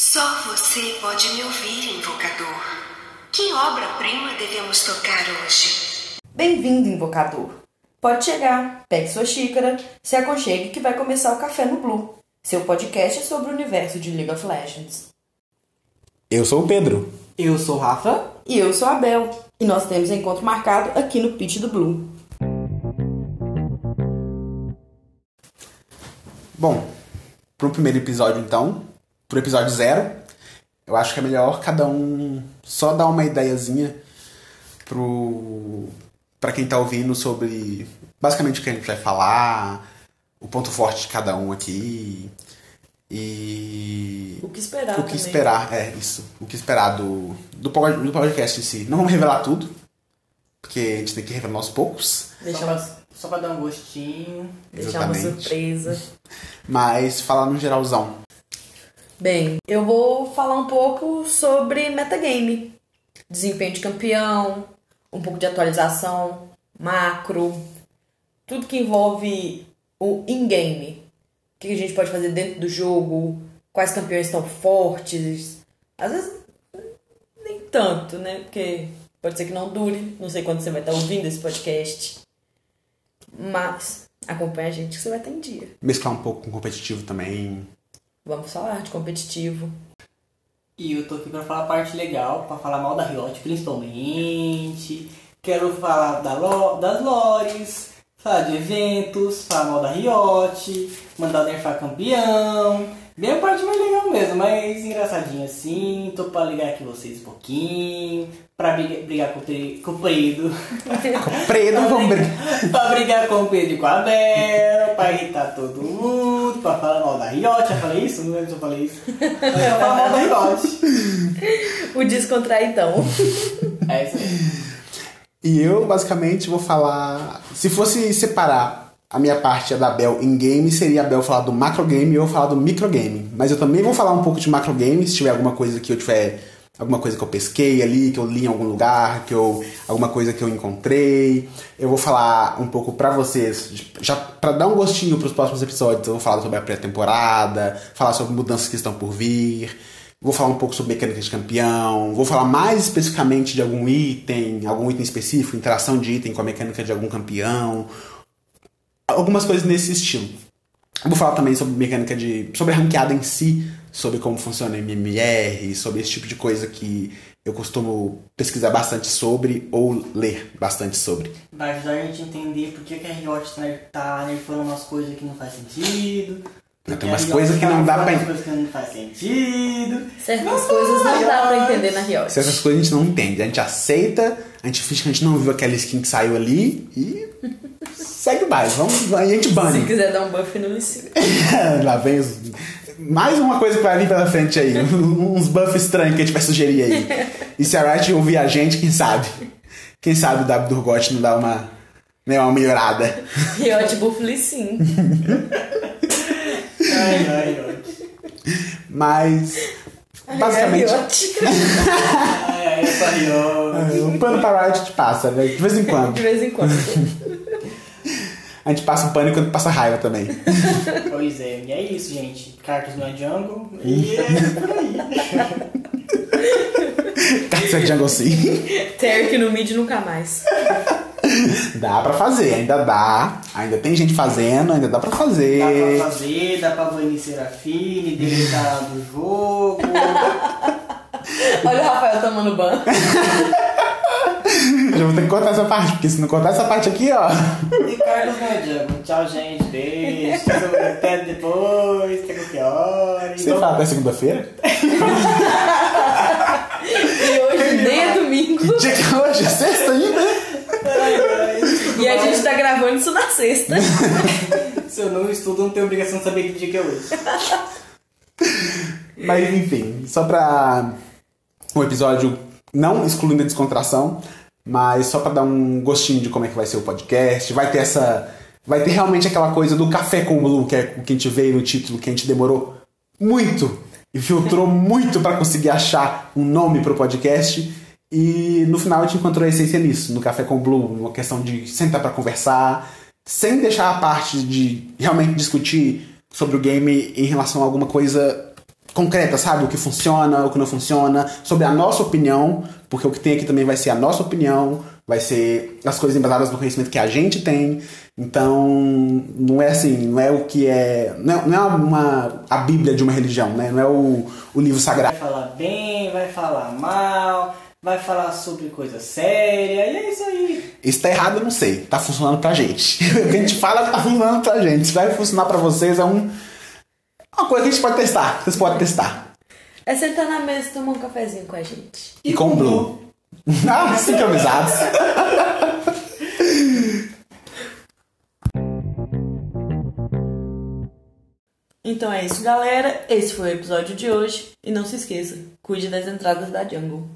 Só você pode me ouvir, invocador. Que obra-prima devemos tocar hoje? Bem-vindo, invocador. Pode chegar, pegue sua xícara, se aconchegue que vai começar o Café no Blue, seu podcast sobre o universo de League of Legends. Eu sou o Pedro. Eu sou o Rafa. E eu sou a Bel. E nós temos encontro marcado aqui no Pitch do Blue. Bom, pro primeiro episódio então, pro episódio zero, eu acho que é melhor cada um só dar uma ideiazinha pro para quem tá ouvindo sobre basicamente o que a gente vai falar, o ponto forte de cada um aqui e O que esperar o que também. esperar, é isso, o que esperar do, do pod- do podcast em si. Não vamos revelar tudo, porque a gente tem que revelar aos poucos, Deixar Só pra, só pra dar um gostinho. deixar uma Exatamente. surpresa. mas falar no geralzão. Bem, eu vou falar um pouco sobre metagame, desempenho de campeão, um pouco de atualização, macro, tudo que envolve o in-game. O que a gente pode fazer dentro do jogo, quais campeões estão fortes. Às vezes, nem tanto, né? Porque pode ser que não dure, não sei quando você vai estar ouvindo esse podcast. Mas acompanha a gente que você vai estar em dia. Mesclar um pouco com competitivo também. Vamos falar de competitivo. E eu tô aqui pra falar a parte legal, pra falar mal da Riot principalmente. Quero falar da lo- das lores, falar de eventos, falar mal da Riot, mandar nerfar campeão. Bem a parte mais legal mesmo, mais engraçadinha assim. Tô pra ligar aqui vocês um pouquinho. Pra brigar, brigar com, o Pre- com o Pedro. Vamos brigar. pra brigar com o Pedro e com a Bel, pra irritar todo mundo, pra falar mal da Riot. Já falei isso? Não lembro se eu falei isso. É, falar mal da Riot. O descontraidão. É isso aí. E eu, basicamente, vou falar. Se fosse separar a minha parte da Bel em game, seria a Bel falar do macro game e eu falar do micro game. Mas eu também vou falar um pouco de macro game, se tiver alguma coisa que eu tiver. Alguma coisa que eu pesquei ali, que eu li em algum lugar, que eu. alguma coisa que eu encontrei. Eu vou falar um pouco pra vocês, já pra dar um gostinho pros próximos episódios, eu vou falar sobre a pré-temporada, falar sobre mudanças que estão por vir. Vou falar um pouco sobre mecânica de campeão, vou falar mais especificamente de algum item, algum item específico, interação de item com a mecânica de algum campeão, algumas coisas nesse estilo. Vou falar também sobre mecânica de. sobre a ranqueada em si, sobre como funciona o MMR, sobre esse tipo de coisa que eu costumo pesquisar bastante sobre ou ler bastante sobre. Vai ajudar a gente a entender por que, que a Riot tá, tá nerfando umas coisas que não faz sentido. Tem umas coisas que tá não dá pra umas coisas que não faz sentido. Certas coisas não dá pra entender na Riot. Certas coisas a gente não entende, a gente aceita, a gente finge que a gente não viu aquela skin que saiu ali e segue o baile. Vamos, a gente Se bane. quiser dar um buff no Licínio. Lá vem os... Mais uma coisa que vai vir pela frente aí. Uns buffs estranhos que a gente vai sugerir aí. E se a Riot ouvir a gente, quem sabe? Quem sabe o W Durgot não dá uma, né, uma melhorada. Riot buff Licínio. Ai, ai, Riot. Mas. Basicamente. Riot. Ai, ai, essa Riot. Um pano pra Riot gente passa, né? De vez em De quando. vez em quando. A gente passa um pano enquanto passa raiva também. Pois é, e é isso, gente. Cartas no Jungle. E é por aí. Caça Jungle sim. Terk no mid nunca mais. Dá pra fazer, ainda dá. Ainda tem gente fazendo, ainda dá pra fazer. Dá pra fazer, dá pra banir Serafine, deletar do jogo. Olha o Rafael tomando ban. Eu já vou ter que cortar essa parte, porque se não cortar essa parte aqui, ó. E Carlos no Jungle. Tchau, gente. Beijo. Até depois. Até qualquer hora. E Você fala até segunda-feira? E hoje nem é domingo. Que dia que é hoje? É sexta ainda? E a gente tá gravando isso na sexta. Se eu não estudo, eu não tenho obrigação de saber que dia que é hoje. Mas enfim, só pra um episódio não excluindo a descontração, mas só pra dar um gostinho de como é que vai ser o podcast. Vai ter essa. Vai ter realmente aquela coisa do café com Blue, que é o que a gente veio no título, que a gente demorou muito e filtrou muito pra conseguir achar um nome pro podcast. E no final a gente encontrou a essência nisso, no Café com Blue, uma questão de sentar pra conversar, sem deixar a parte de realmente discutir sobre o game em relação a alguma coisa concretas, sabe? O que funciona, o que não funciona, sobre a nossa opinião, porque o que tem aqui também vai ser a nossa opinião, vai ser as coisas embasadas no conhecimento que a gente tem. Então, não é assim, não é o que é. Não é, não é uma, a Bíblia de uma religião, né? Não é o, o livro sagrado. Vai falar bem, vai falar mal, vai falar sobre coisa séria, e é isso aí. Isso tá errado, eu não sei. Tá funcionando pra gente. o que a gente fala tá funcionando pra gente. Se vai funcionar pra vocês, é um, coisa que a gente pode testar. Vocês podem testar. É sentar na mesa e tomar um cafezinho com a gente. E, com o Blue. ah, sincronizados. Então é isso, galera. Esse foi o episódio de hoje. E não se esqueça, cuide das entradas da Jungle.